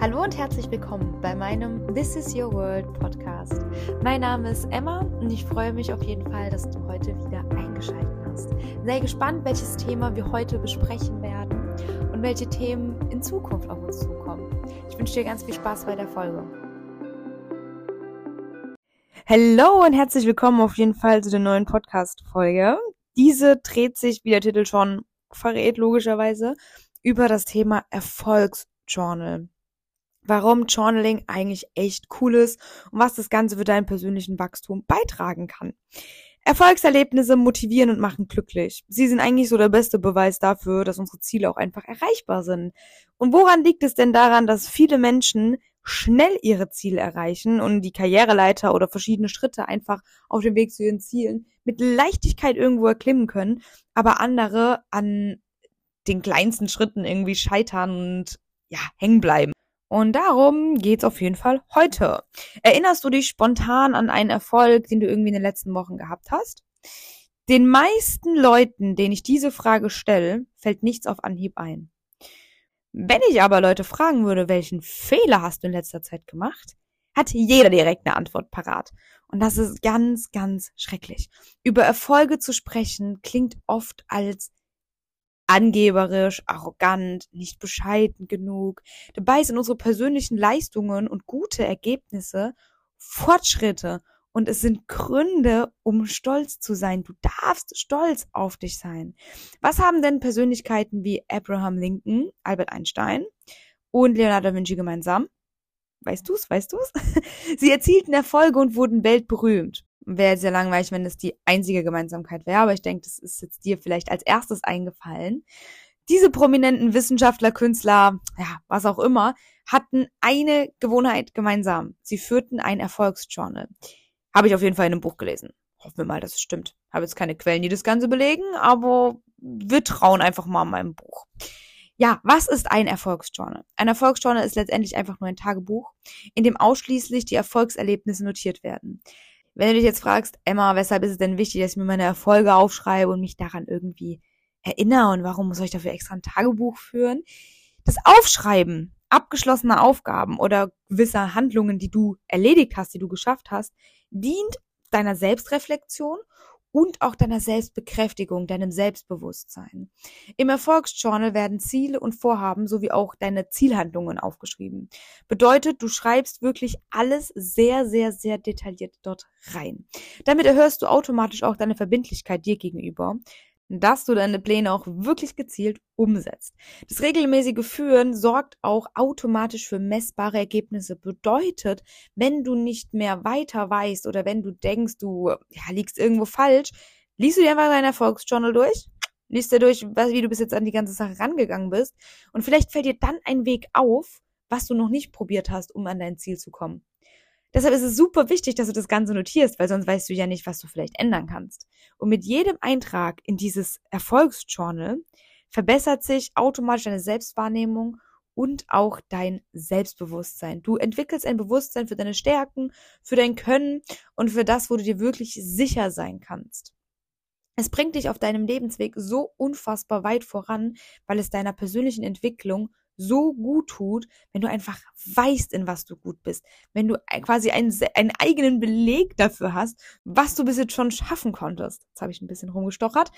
Hallo und herzlich willkommen bei meinem This is Your World Podcast. Mein Name ist Emma und ich freue mich auf jeden Fall, dass du heute wieder eingeschaltet hast. Sehr gespannt, welches Thema wir heute besprechen werden und welche Themen in Zukunft auf uns zukommen. Ich wünsche dir ganz viel Spaß bei der Folge. Hallo und herzlich willkommen auf jeden Fall zu der neuen Podcast-Folge. Diese dreht sich, wie der Titel schon verrät, logischerweise, über das Thema Erfolgsjournal warum Journaling eigentlich echt cool ist und was das Ganze für deinen persönlichen Wachstum beitragen kann. Erfolgserlebnisse motivieren und machen glücklich. Sie sind eigentlich so der beste Beweis dafür, dass unsere Ziele auch einfach erreichbar sind. Und woran liegt es denn daran, dass viele Menschen schnell ihre Ziele erreichen und die Karriereleiter oder verschiedene Schritte einfach auf dem Weg zu ihren Zielen mit Leichtigkeit irgendwo erklimmen können, aber andere an den kleinsten Schritten irgendwie scheitern und ja, hängen bleiben. Und darum geht's auf jeden Fall heute. Erinnerst du dich spontan an einen Erfolg, den du irgendwie in den letzten Wochen gehabt hast? Den meisten Leuten, denen ich diese Frage stelle, fällt nichts auf Anhieb ein. Wenn ich aber Leute fragen würde, welchen Fehler hast du in letzter Zeit gemacht, hat jeder direkt eine Antwort parat. Und das ist ganz, ganz schrecklich. Über Erfolge zu sprechen klingt oft als angeberisch, arrogant, nicht bescheiden genug. Dabei sind unsere persönlichen Leistungen und gute Ergebnisse Fortschritte und es sind Gründe, um stolz zu sein. Du darfst stolz auf dich sein. Was haben denn Persönlichkeiten wie Abraham Lincoln, Albert Einstein und Leonardo da Vinci gemeinsam? Weißt du's? Weißt du's? Sie erzielten Erfolge und wurden weltberühmt wäre sehr langweilig, wenn es die einzige Gemeinsamkeit wäre, aber ich denke, das ist jetzt dir vielleicht als erstes eingefallen. Diese prominenten Wissenschaftler, Künstler, ja, was auch immer, hatten eine Gewohnheit gemeinsam. Sie führten ein Erfolgsjournal. Habe ich auf jeden Fall in einem Buch gelesen. Hoffen wir mal, dass es stimmt. Habe jetzt keine Quellen, die das Ganze belegen, aber wir trauen einfach mal meinem Buch. Ja, was ist ein Erfolgsjournal? Ein Erfolgsjournal ist letztendlich einfach nur ein Tagebuch, in dem ausschließlich die Erfolgserlebnisse notiert werden. Wenn du dich jetzt fragst, Emma, weshalb ist es denn wichtig, dass ich mir meine Erfolge aufschreibe und mich daran irgendwie erinnere und warum muss ich dafür extra ein Tagebuch führen? Das Aufschreiben abgeschlossener Aufgaben oder gewisser Handlungen, die du erledigt hast, die du geschafft hast, dient deiner Selbstreflexion und auch deiner Selbstbekräftigung, deinem Selbstbewusstsein. Im Erfolgsjournal werden Ziele und Vorhaben sowie auch deine Zielhandlungen aufgeschrieben. Bedeutet, du schreibst wirklich alles sehr, sehr, sehr detailliert dort rein. Damit erhörst du automatisch auch deine Verbindlichkeit dir gegenüber dass du deine Pläne auch wirklich gezielt umsetzt. Das regelmäßige Führen sorgt auch automatisch für messbare Ergebnisse. Bedeutet, wenn du nicht mehr weiter weißt oder wenn du denkst, du ja, liegst irgendwo falsch, liest du dir einfach dein Erfolgsjournal durch, liest dir durch, wie du bis jetzt an die ganze Sache rangegangen bist und vielleicht fällt dir dann ein Weg auf, was du noch nicht probiert hast, um an dein Ziel zu kommen. Deshalb ist es super wichtig, dass du das Ganze notierst, weil sonst weißt du ja nicht, was du vielleicht ändern kannst. Und mit jedem Eintrag in dieses Erfolgsjournal verbessert sich automatisch deine Selbstwahrnehmung und auch dein Selbstbewusstsein. Du entwickelst ein Bewusstsein für deine Stärken, für dein Können und für das, wo du dir wirklich sicher sein kannst. Es bringt dich auf deinem Lebensweg so unfassbar weit voran, weil es deiner persönlichen Entwicklung so gut tut, wenn du einfach weißt, in was du gut bist. Wenn du quasi einen, einen eigenen Beleg dafür hast, was du bis jetzt schon schaffen konntest. Jetzt habe ich ein bisschen rumgestochert.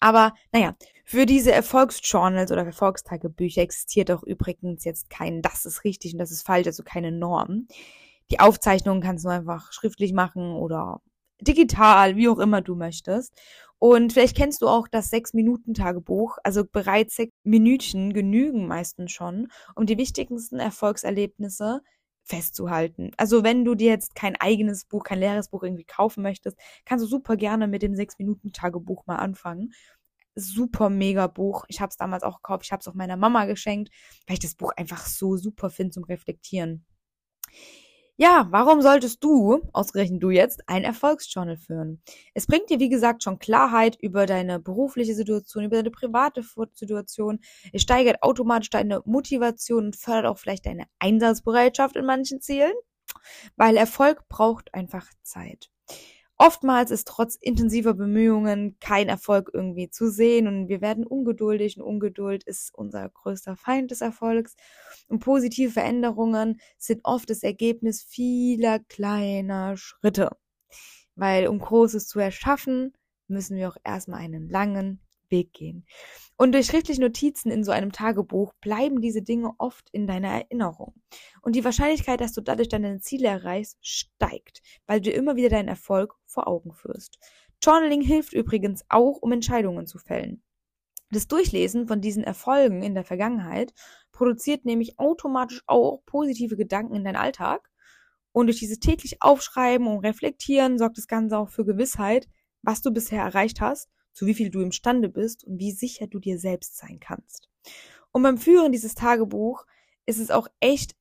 Aber naja, für diese Erfolgsjournals oder Erfolgstagebücher existiert auch übrigens jetzt kein, das ist richtig und das ist falsch, also keine Norm. Die Aufzeichnungen kannst du einfach schriftlich machen oder digital, wie auch immer du möchtest. Und vielleicht kennst du auch das Sechs-Minuten-Tagebuch. Also bereits sechs Minütchen genügen meistens schon, um die wichtigsten Erfolgserlebnisse festzuhalten. Also wenn du dir jetzt kein eigenes Buch, kein leeres Buch irgendwie kaufen möchtest, kannst du super gerne mit dem Sechs-Minuten-Tagebuch mal anfangen. Super mega Buch. Ich habe es damals auch gekauft. Ich habe es auch meiner Mama geschenkt, weil ich das Buch einfach so super finde zum Reflektieren. Ja, warum solltest du, ausgerechnet du jetzt, ein Erfolgsjournal führen? Es bringt dir, wie gesagt, schon Klarheit über deine berufliche Situation, über deine private Situation. Es steigert automatisch deine Motivation und fördert auch vielleicht deine Einsatzbereitschaft in manchen Zielen, weil Erfolg braucht einfach Zeit. Oftmals ist trotz intensiver Bemühungen kein Erfolg irgendwie zu sehen und wir werden ungeduldig und Ungeduld ist unser größter Feind des Erfolgs. Und positive Veränderungen sind oft das Ergebnis vieler kleiner Schritte. Weil um Großes zu erschaffen, müssen wir auch erstmal einen langen Weg gehen. Und durch schriftliche Notizen in so einem Tagebuch bleiben diese Dinge oft in deiner Erinnerung. Und die Wahrscheinlichkeit, dass du dadurch deine Ziele erreichst, steigt, weil du immer wieder deinen Erfolg vor Augen führst. Journaling hilft übrigens auch, um Entscheidungen zu fällen. Das Durchlesen von diesen Erfolgen in der Vergangenheit produziert nämlich automatisch auch positive Gedanken in deinen Alltag. Und durch dieses täglich Aufschreiben und Reflektieren sorgt das Ganze auch für Gewissheit, was du bisher erreicht hast zu wie viel du imstande bist und wie sicher du dir selbst sein kannst. Und beim Führen dieses Tagebuch ist es auch echt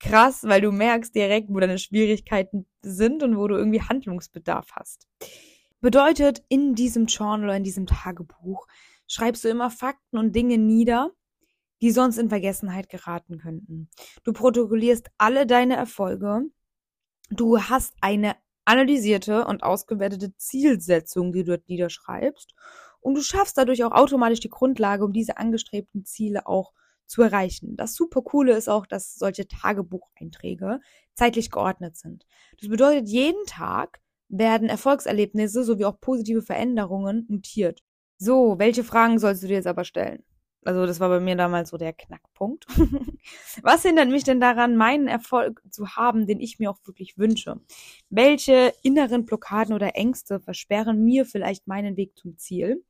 krass, weil du merkst direkt, wo deine Schwierigkeiten sind und wo du irgendwie Handlungsbedarf hast. Bedeutet, in diesem Journal oder in diesem Tagebuch schreibst du immer Fakten und Dinge nieder, die sonst in Vergessenheit geraten könnten. Du protokollierst alle deine Erfolge. Du hast eine analysierte und ausgewertete Zielsetzung, die du dort niederschreibst. Und du schaffst dadurch auch automatisch die Grundlage, um diese angestrebten Ziele auch zu erreichen. Das super coole ist auch, dass solche Tagebucheinträge zeitlich geordnet sind. Das bedeutet, jeden Tag werden Erfolgserlebnisse sowie auch positive Veränderungen notiert. So, welche Fragen sollst du dir jetzt aber stellen? Also das war bei mir damals so der Knackpunkt. Was hindert mich denn daran, meinen Erfolg zu haben, den ich mir auch wirklich wünsche? Welche inneren Blockaden oder Ängste versperren mir vielleicht meinen Weg zum Ziel?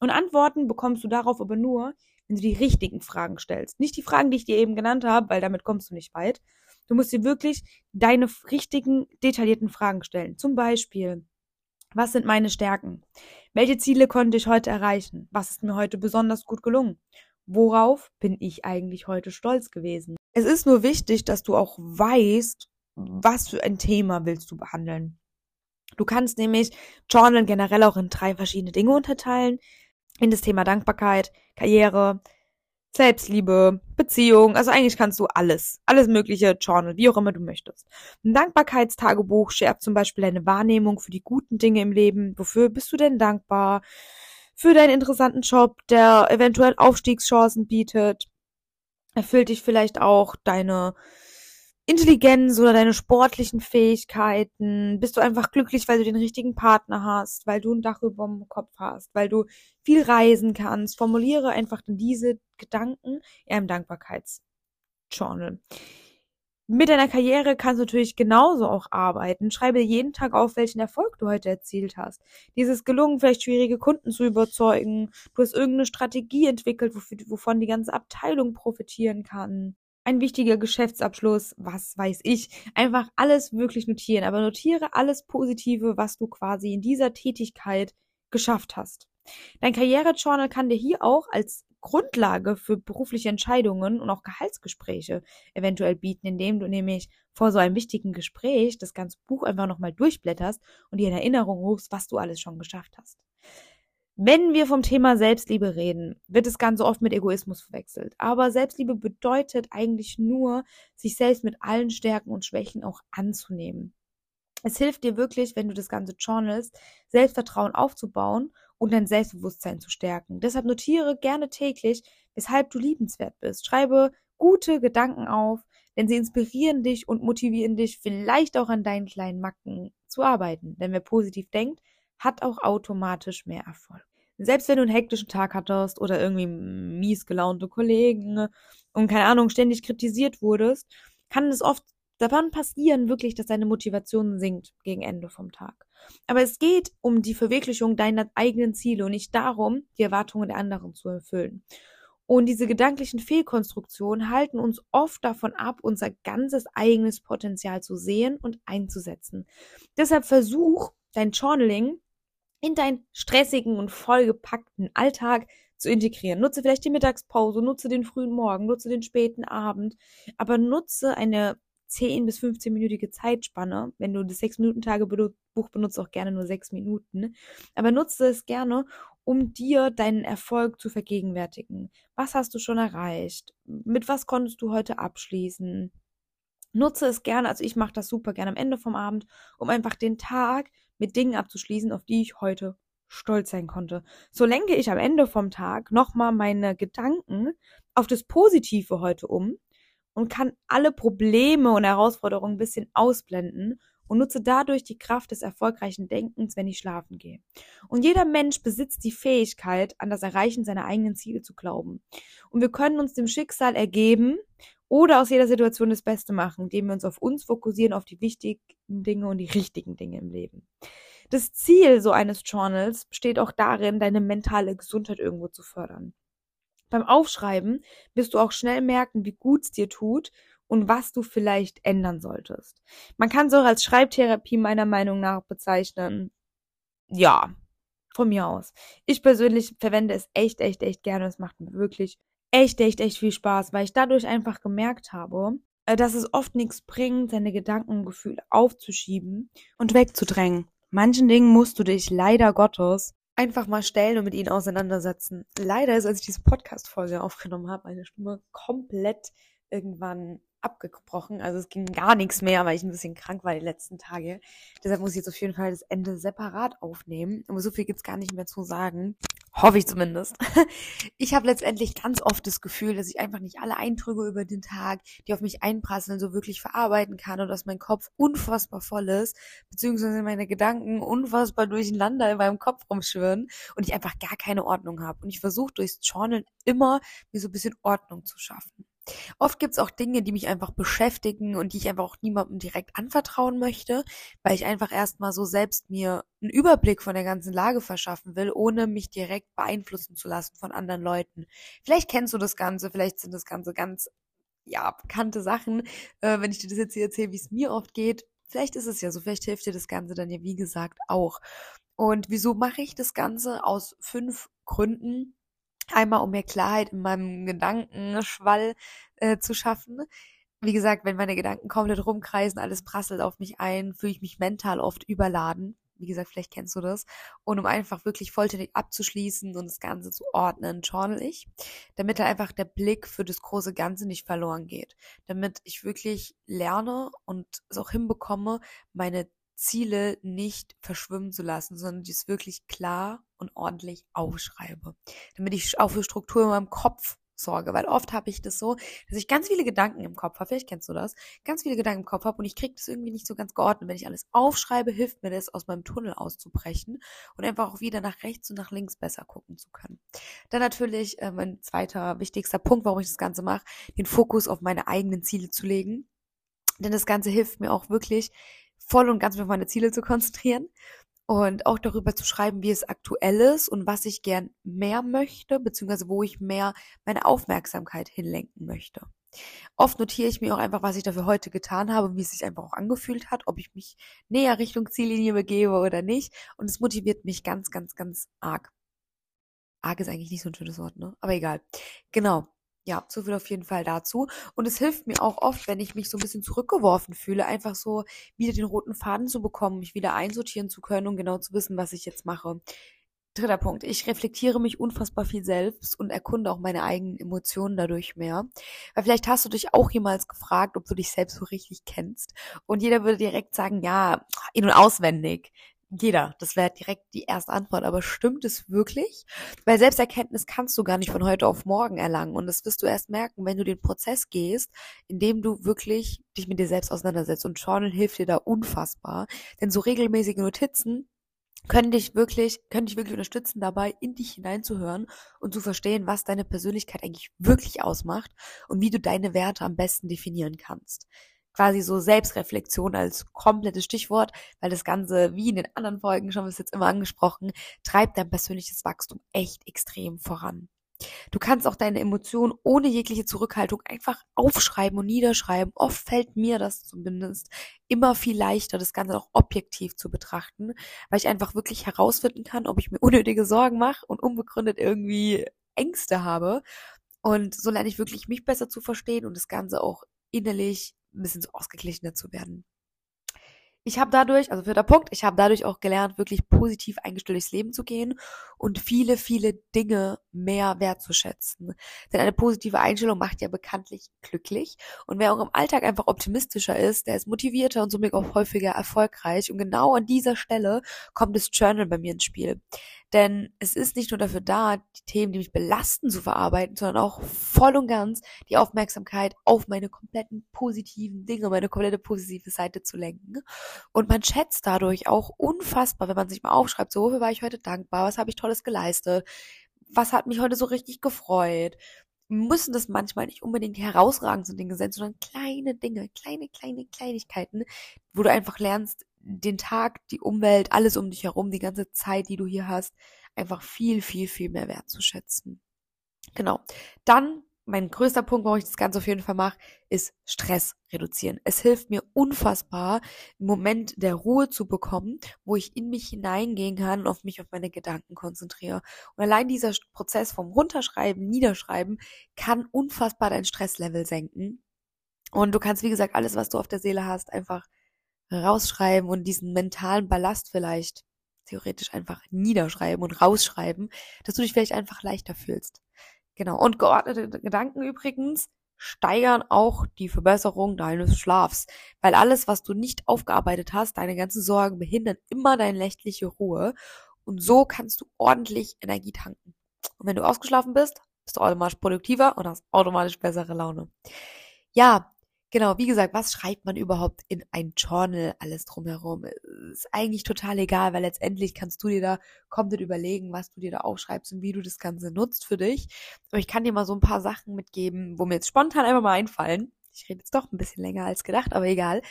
Und Antworten bekommst du darauf aber nur, wenn du die richtigen Fragen stellst. Nicht die Fragen, die ich dir eben genannt habe, weil damit kommst du nicht weit. Du musst dir wirklich deine richtigen, detaillierten Fragen stellen. Zum Beispiel, was sind meine Stärken? Welche Ziele konnte ich heute erreichen? Was ist mir heute besonders gut gelungen? Worauf bin ich eigentlich heute stolz gewesen? Es ist nur wichtig, dass du auch weißt, was für ein Thema willst du behandeln. Du kannst nämlich Journal generell auch in drei verschiedene Dinge unterteilen. In das Thema Dankbarkeit, Karriere, Selbstliebe, Beziehung, also eigentlich kannst du alles, alles mögliche Journal, wie auch immer du möchtest. Ein Dankbarkeitstagebuch schärft zum Beispiel deine Wahrnehmung für die guten Dinge im Leben. Wofür bist du denn dankbar? Für deinen interessanten Job, der eventuell Aufstiegschancen bietet. Erfüllt dich vielleicht auch deine Intelligenz oder deine sportlichen Fähigkeiten? Bist du einfach glücklich, weil du den richtigen Partner hast, weil du ein Dach über dem Kopf hast, weil du viel reisen kannst? Formuliere einfach diese Gedanken in einem Dankbarkeitsjournal. Mit deiner Karriere kannst du natürlich genauso auch arbeiten. Schreibe jeden Tag auf, welchen Erfolg du heute erzielt hast. Dieses gelungen, vielleicht schwierige Kunden zu überzeugen. Du hast irgendeine Strategie entwickelt, wovon die ganze Abteilung profitieren kann ein wichtiger Geschäftsabschluss, was weiß ich. Einfach alles wirklich notieren, aber notiere alles Positive, was du quasi in dieser Tätigkeit geschafft hast. Dein Karrierejournal kann dir hier auch als Grundlage für berufliche Entscheidungen und auch Gehaltsgespräche eventuell bieten, indem du nämlich vor so einem wichtigen Gespräch das ganze Buch einfach nochmal durchblätterst und dir in Erinnerung rufst, was du alles schon geschafft hast. Wenn wir vom Thema Selbstliebe reden, wird das Ganze oft mit Egoismus verwechselt. Aber Selbstliebe bedeutet eigentlich nur, sich selbst mit allen Stärken und Schwächen auch anzunehmen. Es hilft dir wirklich, wenn du das Ganze journalst, Selbstvertrauen aufzubauen und dein Selbstbewusstsein zu stärken. Deshalb notiere gerne täglich, weshalb du liebenswert bist. Schreibe gute Gedanken auf, denn sie inspirieren dich und motivieren dich, vielleicht auch an deinen kleinen Macken zu arbeiten. Denn wer positiv denkt, hat auch automatisch mehr Erfolg. Selbst wenn du einen hektischen Tag hattest oder irgendwie mies gelaunte Kollegen und keine Ahnung, ständig kritisiert wurdest, kann es oft daran passieren wirklich, dass deine Motivation sinkt gegen Ende vom Tag. Aber es geht um die Verwirklichung deiner eigenen Ziele und nicht darum, die Erwartungen der anderen zu erfüllen. Und diese gedanklichen Fehlkonstruktionen halten uns oft davon ab, unser ganzes eigenes Potenzial zu sehen und einzusetzen. Deshalb versuch dein Journaling in deinen stressigen und vollgepackten Alltag zu integrieren. Nutze vielleicht die Mittagspause, nutze den frühen Morgen, nutze den späten Abend, aber nutze eine 10 bis 15-minütige Zeitspanne. Wenn du das 6-Minuten-Tagebuch benutzt, auch gerne nur 6 Minuten. Aber nutze es gerne, um dir deinen Erfolg zu vergegenwärtigen. Was hast du schon erreicht? Mit was konntest du heute abschließen? Nutze es gerne, also ich mache das super gerne am Ende vom Abend, um einfach den Tag mit Dingen abzuschließen, auf die ich heute stolz sein konnte. So lenke ich am Ende vom Tag nochmal meine Gedanken auf das Positive heute um und kann alle Probleme und Herausforderungen ein bisschen ausblenden und nutze dadurch die Kraft des erfolgreichen Denkens, wenn ich schlafen gehe. Und jeder Mensch besitzt die Fähigkeit, an das Erreichen seiner eigenen Ziele zu glauben. Und wir können uns dem Schicksal ergeben oder aus jeder Situation das Beste machen, indem wir uns auf uns fokussieren, auf die wichtigen Dinge und die richtigen Dinge im Leben. Das Ziel so eines Journals besteht auch darin, deine mentale Gesundheit irgendwo zu fördern. Beim Aufschreiben wirst du auch schnell merken, wie gut es dir tut und was du vielleicht ändern solltest. Man kann es auch als Schreibtherapie meiner Meinung nach bezeichnen. Ja, von mir aus. Ich persönlich verwende es echt, echt, echt gerne. Es macht mir wirklich echt, echt, echt viel Spaß, weil ich dadurch einfach gemerkt habe, äh, dass es oft nichts bringt, seine Gedanken und Gefühle aufzuschieben und wegzudrängen. Manchen Dingen musst du dich leider Gottes einfach mal stellen und mit ihnen auseinandersetzen. Leider ist, als ich diese Podcast-Folge aufgenommen habe, meine Stimme komplett irgendwann abgebrochen. Also es ging gar nichts mehr, weil ich ein bisschen krank war die letzten Tage. Deshalb muss ich jetzt auf jeden Fall das Ende separat aufnehmen. Aber so viel gibt's gar nicht mehr zu sagen. Hoffe ich zumindest. Ich habe letztendlich ganz oft das Gefühl, dass ich einfach nicht alle Eindrücke über den Tag, die auf mich einprasseln, so wirklich verarbeiten kann und dass mein Kopf unfassbar voll ist, beziehungsweise meine Gedanken unfassbar durcheinander in meinem Kopf rumschwirren und ich einfach gar keine Ordnung habe. Und ich versuche durchs Journal immer mir so ein bisschen Ordnung zu schaffen. Oft gibt's auch Dinge, die mich einfach beschäftigen und die ich einfach auch niemandem direkt anvertrauen möchte, weil ich einfach erstmal so selbst mir einen Überblick von der ganzen Lage verschaffen will, ohne mich direkt beeinflussen zu lassen von anderen Leuten. Vielleicht kennst du das Ganze, vielleicht sind das Ganze ganz, ja, bekannte Sachen, äh, wenn ich dir das jetzt hier erzähle, wie es mir oft geht. Vielleicht ist es ja so, vielleicht hilft dir das Ganze dann ja, wie gesagt, auch. Und wieso mache ich das Ganze? Aus fünf Gründen. Einmal, um mir Klarheit in meinem Gedankenschwall äh, zu schaffen. Wie gesagt, wenn meine Gedanken komplett rumkreisen, alles prasselt auf mich ein, fühle ich mich mental oft überladen. Wie gesagt, vielleicht kennst du das. Und um einfach wirklich vollständig abzuschließen und das Ganze zu ordnen, journal ich, damit da einfach der Blick für das große Ganze nicht verloren geht. Damit ich wirklich lerne und es auch hinbekomme, meine Ziele nicht verschwimmen zu lassen, sondern dies wirklich klar und ordentlich aufschreibe. Damit ich auch für Struktur in meinem Kopf sorge, weil oft habe ich das so, dass ich ganz viele Gedanken im Kopf habe, vielleicht kennst du das, ganz viele Gedanken im Kopf habe und ich kriege das irgendwie nicht so ganz geordnet. Wenn ich alles aufschreibe, hilft mir das, aus meinem Tunnel auszubrechen und einfach auch wieder nach rechts und nach links besser gucken zu können. Dann natürlich äh, mein zweiter wichtigster Punkt, warum ich das Ganze mache, den Fokus auf meine eigenen Ziele zu legen. Denn das Ganze hilft mir auch wirklich, voll und ganz auf meine Ziele zu konzentrieren und auch darüber zu schreiben, wie es aktuell ist und was ich gern mehr möchte, beziehungsweise wo ich mehr meine Aufmerksamkeit hinlenken möchte. Oft notiere ich mir auch einfach, was ich dafür heute getan habe, wie es sich einfach auch angefühlt hat, ob ich mich näher Richtung Ziellinie begebe oder nicht. Und es motiviert mich ganz, ganz, ganz arg. Arg ist eigentlich nicht so ein schönes Wort, ne? Aber egal. Genau ja, so viel auf jeden Fall dazu. Und es hilft mir auch oft, wenn ich mich so ein bisschen zurückgeworfen fühle, einfach so wieder den roten Faden zu bekommen, mich wieder einsortieren zu können und genau zu wissen, was ich jetzt mache. Dritter Punkt. Ich reflektiere mich unfassbar viel selbst und erkunde auch meine eigenen Emotionen dadurch mehr. Weil vielleicht hast du dich auch jemals gefragt, ob du dich selbst so richtig kennst. Und jeder würde direkt sagen, ja, in- und auswendig jeder. Das wäre direkt die erste Antwort. Aber stimmt es wirklich? Weil Selbsterkenntnis kannst du gar nicht von heute auf morgen erlangen. Und das wirst du erst merken, wenn du den Prozess gehst, indem du wirklich dich mit dir selbst auseinandersetzt. Und Journal hilft dir da unfassbar. Denn so regelmäßige Notizen können dich wirklich, können dich wirklich unterstützen dabei, in dich hineinzuhören und zu verstehen, was deine Persönlichkeit eigentlich wirklich ausmacht und wie du deine Werte am besten definieren kannst quasi so Selbstreflexion als komplettes Stichwort, weil das Ganze, wie in den anderen Folgen schon bis jetzt immer angesprochen, treibt dein persönliches Wachstum echt extrem voran. Du kannst auch deine Emotionen ohne jegliche Zurückhaltung einfach aufschreiben und niederschreiben. Oft fällt mir das zumindest immer viel leichter, das Ganze auch objektiv zu betrachten, weil ich einfach wirklich herausfinden kann, ob ich mir unnötige Sorgen mache und unbegründet irgendwie Ängste habe. Und so lerne ich wirklich mich besser zu verstehen und das Ganze auch innerlich ein bisschen so ausgeglichener zu werden. Ich habe dadurch, also vierter Punkt, ich habe dadurch auch gelernt, wirklich positiv eingestellt durchs Leben zu gehen und viele, viele Dinge mehr wertzuschätzen. Denn eine positive Einstellung macht ja bekanntlich glücklich. Und wer auch im Alltag einfach optimistischer ist, der ist motivierter und somit auch häufiger erfolgreich. Und genau an dieser Stelle kommt das Journal bei mir ins Spiel. Denn es ist nicht nur dafür da, die Themen, die mich belasten, zu verarbeiten, sondern auch voll und ganz die Aufmerksamkeit auf meine kompletten positiven Dinge, meine komplette positive Seite zu lenken. Und man schätzt dadurch auch unfassbar, wenn man sich mal aufschreibt, so, wofür war ich heute dankbar, was habe ich Tolles geleistet, was hat mich heute so richtig gefreut. Müssen das manchmal nicht unbedingt herausragendste Dinge sein, sondern kleine Dinge, kleine, kleine Kleinigkeiten, wo du einfach lernst, den Tag, die Umwelt, alles um dich herum, die ganze Zeit, die du hier hast, einfach viel, viel, viel mehr wertzuschätzen. Genau. Dann mein größter Punkt, warum ich das Ganze auf jeden Fall mache, ist Stress reduzieren. Es hilft mir unfassbar, einen Moment der Ruhe zu bekommen, wo ich in mich hineingehen kann und auf mich, auf meine Gedanken konzentriere. Und allein dieser Prozess vom Runterschreiben, Niederschreiben kann unfassbar dein Stresslevel senken. Und du kannst, wie gesagt, alles, was du auf der Seele hast, einfach rausschreiben und diesen mentalen Ballast vielleicht theoretisch einfach niederschreiben und rausschreiben, dass du dich vielleicht einfach leichter fühlst. Genau. Und geordnete Gedanken übrigens steigern auch die Verbesserung deines Schlafs, weil alles, was du nicht aufgearbeitet hast, deine ganzen Sorgen behindern immer deine nächtliche Ruhe und so kannst du ordentlich Energie tanken. Und wenn du ausgeschlafen bist, bist du automatisch produktiver und hast automatisch bessere Laune. Ja, Genau, wie gesagt, was schreibt man überhaupt in ein Journal, alles drumherum? Ist eigentlich total egal, weil letztendlich kannst du dir da komplett überlegen, was du dir da aufschreibst und wie du das Ganze nutzt für dich. Aber ich kann dir mal so ein paar Sachen mitgeben, wo mir jetzt spontan einfach mal einfallen. Ich rede jetzt doch ein bisschen länger als gedacht, aber egal.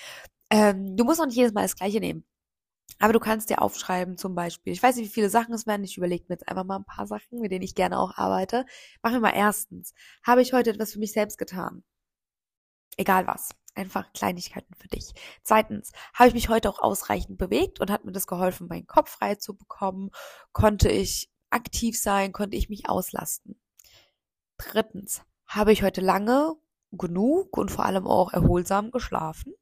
Ähm, du musst auch nicht jedes Mal das Gleiche nehmen. Aber du kannst dir aufschreiben, zum Beispiel. Ich weiß nicht, wie viele Sachen es werden. Ich überlege mir jetzt einfach mal ein paar Sachen, mit denen ich gerne auch arbeite. Machen wir mal erstens. Habe ich heute etwas für mich selbst getan? Egal was. Einfach Kleinigkeiten für dich. Zweitens, habe ich mich heute auch ausreichend bewegt und hat mir das geholfen, meinen Kopf frei zu bekommen? Konnte ich aktiv sein? Konnte ich mich auslasten? Drittens, habe ich heute lange genug und vor allem auch erholsam geschlafen?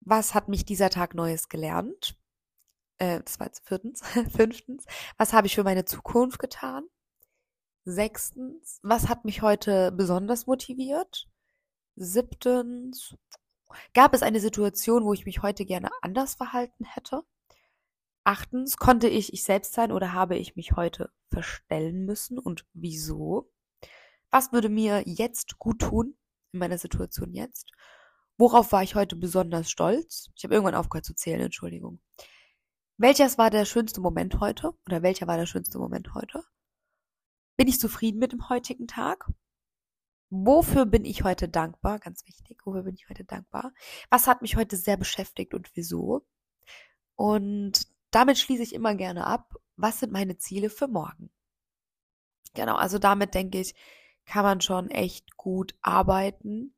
Was hat mich dieser Tag Neues gelernt? Äh, das war jetzt viertens. Fünftens, was habe ich für meine Zukunft getan? Sechstens, was hat mich heute besonders motiviert? Siebtens, gab es eine Situation, wo ich mich heute gerne anders verhalten hätte? Achtens, konnte ich ich selbst sein oder habe ich mich heute verstellen müssen und wieso? Was würde mir jetzt gut tun in meiner Situation jetzt? Worauf war ich heute besonders stolz? Ich habe irgendwann aufgehört zu zählen, Entschuldigung. Welches war der schönste Moment heute? Oder welcher war der schönste Moment heute? Bin ich zufrieden mit dem heutigen Tag? Wofür bin ich heute dankbar? Ganz wichtig. Wofür bin ich heute dankbar? Was hat mich heute sehr beschäftigt und wieso? Und damit schließe ich immer gerne ab. Was sind meine Ziele für morgen? Genau, also damit denke ich, kann man schon echt gut arbeiten.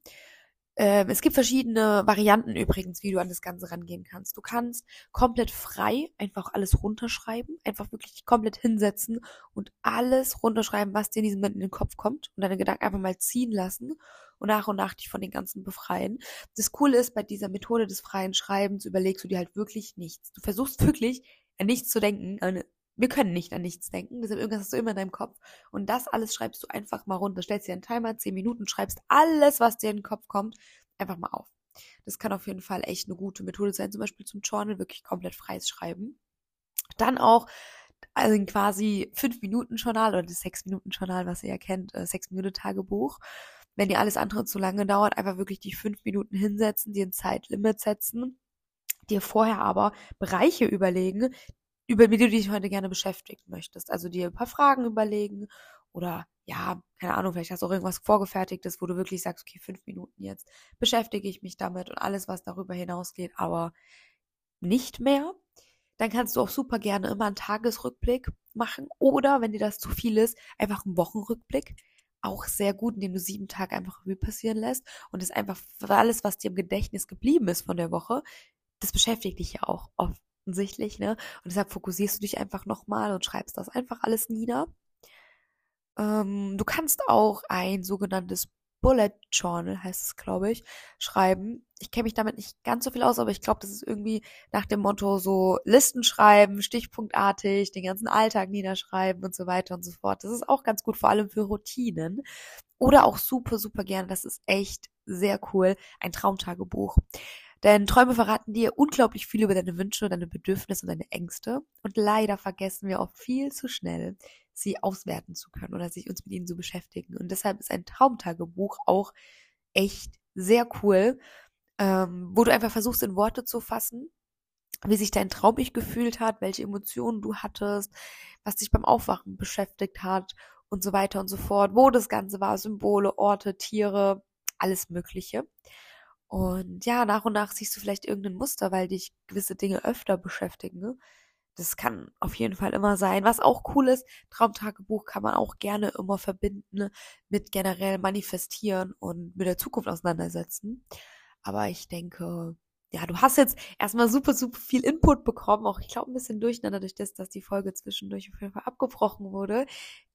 Ähm, es gibt verschiedene Varianten übrigens, wie du an das Ganze rangehen kannst. Du kannst komplett frei einfach alles runterschreiben, einfach wirklich komplett hinsetzen und alles runterschreiben, was dir in diesem Moment in den Kopf kommt und deine Gedanken einfach mal ziehen lassen und nach und nach dich von den ganzen befreien. Das Coole ist, bei dieser Methode des freien Schreibens überlegst du dir halt wirklich nichts. Du versuchst wirklich an nichts zu denken, wir können nicht an nichts denken, deshalb irgendwas hast du immer in deinem Kopf. Und das alles schreibst du einfach mal runter. Stellst dir einen Timer, 10 Minuten, schreibst alles, was dir in den Kopf kommt, einfach mal auf. Das kann auf jeden Fall echt eine gute Methode sein, zum Beispiel zum Journal, wirklich komplett freies Schreiben. Dann auch also quasi 5-Minuten-Journal oder das 6-Minuten-Journal, was ihr ja kennt, äh, 6-Minuten-Tagebuch. Wenn dir alles andere zu lange dauert, einfach wirklich die 5 Minuten hinsetzen, dir ein Zeitlimit setzen, dir vorher aber Bereiche überlegen, über die du dich heute gerne beschäftigen möchtest. Also dir ein paar Fragen überlegen oder ja, keine Ahnung, vielleicht hast du auch irgendwas vorgefertigtes, wo du wirklich sagst, okay, fünf Minuten jetzt beschäftige ich mich damit und alles, was darüber hinausgeht, aber nicht mehr. Dann kannst du auch super gerne immer einen Tagesrückblick machen oder, wenn dir das zu viel ist, einfach einen Wochenrückblick. Auch sehr gut, indem du sieben Tage einfach Revue passieren lässt und es einfach alles, was dir im Gedächtnis geblieben ist von der Woche, das beschäftigt dich ja auch oft offensichtlich, ne? Und deshalb fokussierst du dich einfach nochmal und schreibst das einfach alles nieder. Ähm, du kannst auch ein sogenanntes Bullet Journal heißt es, glaube ich, schreiben. Ich kenne mich damit nicht ganz so viel aus, aber ich glaube, das ist irgendwie nach dem Motto so Listen schreiben, stichpunktartig, den ganzen Alltag niederschreiben und so weiter und so fort. Das ist auch ganz gut, vor allem für Routinen. Oder auch super, super gerne, das ist echt sehr cool, ein Traumtagebuch. Denn Träume verraten dir unglaublich viel über deine Wünsche, deine Bedürfnisse und deine Ängste. Und leider vergessen wir oft viel zu schnell, sie auswerten zu können oder sich uns mit ihnen zu beschäftigen. Und deshalb ist ein Traumtagebuch auch echt sehr cool, ähm, wo du einfach versuchst, in Worte zu fassen, wie sich dein Traum ich gefühlt hat, welche Emotionen du hattest, was dich beim Aufwachen beschäftigt hat und so weiter und so fort, wo das Ganze war, Symbole, Orte, Tiere, alles Mögliche. Und ja, nach und nach siehst du vielleicht irgendein Muster, weil dich gewisse Dinge öfter beschäftigen. Ne? Das kann auf jeden Fall immer sein. Was auch cool ist, Traumtagebuch kann man auch gerne immer verbinden ne, mit generell manifestieren und mit der Zukunft auseinandersetzen. Aber ich denke, ja, du hast jetzt erstmal super, super viel Input bekommen. Auch ich glaube ein bisschen durcheinander durch das, dass die Folge zwischendurch auf jeden Fall abgebrochen wurde.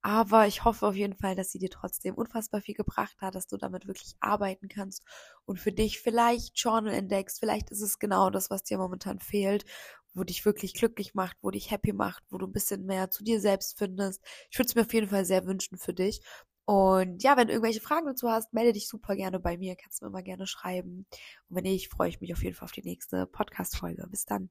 Aber ich hoffe auf jeden Fall, dass sie dir trotzdem unfassbar viel gebracht hat, dass du damit wirklich arbeiten kannst und für dich vielleicht Journal entdeckst. Vielleicht ist es genau das, was dir momentan fehlt, wo dich wirklich glücklich macht, wo dich happy macht, wo du ein bisschen mehr zu dir selbst findest. Ich würde es mir auf jeden Fall sehr wünschen für dich. Und ja, wenn du irgendwelche Fragen dazu hast, melde dich super gerne bei mir, kannst du mir immer gerne schreiben. Und wenn nicht, freue ich mich auf jeden Fall auf die nächste Podcast-Folge. Bis dann.